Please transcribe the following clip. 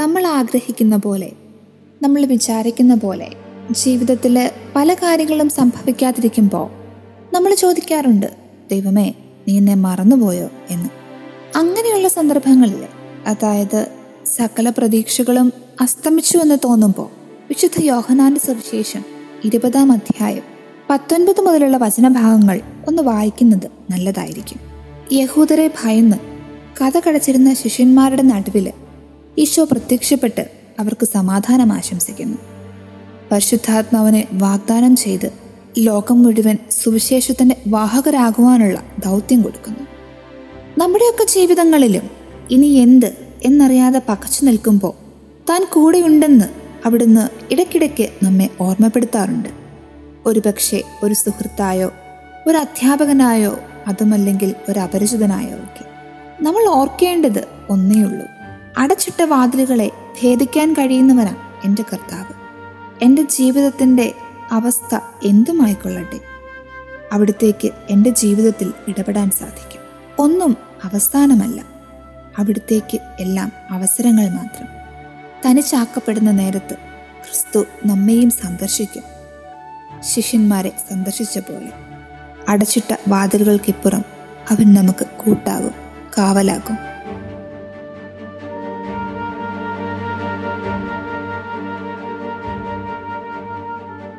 നമ്മൾ ആഗ്രഹിക്കുന്ന പോലെ നമ്മൾ വിചാരിക്കുന്ന പോലെ ജീവിതത്തിൽ പല കാര്യങ്ങളും സംഭവിക്കാതിരിക്കുമ്പോൾ നമ്മൾ ചോദിക്കാറുണ്ട് ദൈവമേ നീ എന്നെ മറന്നുപോയോ? എന്ന്. അങ്ങനെയുള്ള സന്ദർഭങ്ങളിൽ അതായത് സകല പ്രതീക്ഷകളും അസ്തമിച്ചു എന്ന് തോന്നുമ്പോൾ വിശുദ്ധ യോഹനാന്റെ സുവിശേഷം ഇരുപതാം അധ്യായം പത്തൊൻപത് മുതലുള്ള വചനഭാഗങ്ങൾ ഒന്ന് വായിക്കുന്നത് നല്ലതായിരിക്കും. യഹൂദരെ ഭയന്ന് കഥ കടച്ചിരുന്ന ശിഷ്യന്മാരുടെ നടുവിൽ ഈശോ പ്രത്യക്ഷപ്പെട്ട് അവർക്ക് സമാധാനം ആശംസിക്കുന്നു. പരിശുദ്ധാത്മാവിനെ വാഗ്ദാനം ചെയ്ത് ലോകം മുഴുവൻ സുവിശേഷത്തിന്റെ വാഹകരാകുവാനുള്ള ദൗത്യം കൊടുക്കുന്നു. നമ്മുടെയൊക്കെ ജീവിതങ്ങളിലും ഇനി എന്ത് എന്നറിയാതെ പകച്ചു നിൽക്കുമ്പോൾ താൻ കൂടെയുണ്ടെന്ന് അവിടുന്ന് ഇടയ്ക്കിടയ്ക്ക് നമ്മെ ഓർമ്മപ്പെടുത്താറുണ്ട്. ഒരുപക്ഷെ ഒരു സുഹൃത്തായോ ഒരു അധ്യാപകനായോ അതുമല്ലെങ്കിൽ ഒരു അപരിചിതനായോ ഒക്കെ. നമ്മൾ ഓർക്കേണ്ടത് ഒന്നേയുള്ളൂ. അടച്ചിട്ട വാതിലുകളെ ഭേദിക്കാൻ കഴിയുന്നവനാ എന്റെ കർത്താവ്. എന്റെ ജീവിതത്തിന്റെ അവസ്ഥ എന്തുമായിക്കൊള്ളട്ടെ? അവിടത്തേക്ക് എന്റെ ജീവിതത്തിൽ ഇടപെടാൻ സാധിക്കും. ഒന്നും അവസാനമല്ല. അവിടത്തേക്ക് എല്ലാം അവസരങ്ങൾ മാത്രം. തനിച്ചാക്കപ്പെടുന്ന നേരത്ത് ക്രിസ്തു നമ്മെയും സന്ദർശിക്കും. ശിഷ്യന്മാരെ സന്ദർശിച്ച പോലെ. അടച്ചിട്ട വാതിലുകൾക്കിപ്പുറം അവൻ നമുക്ക് കൂട്ടാകും കാവലാകും.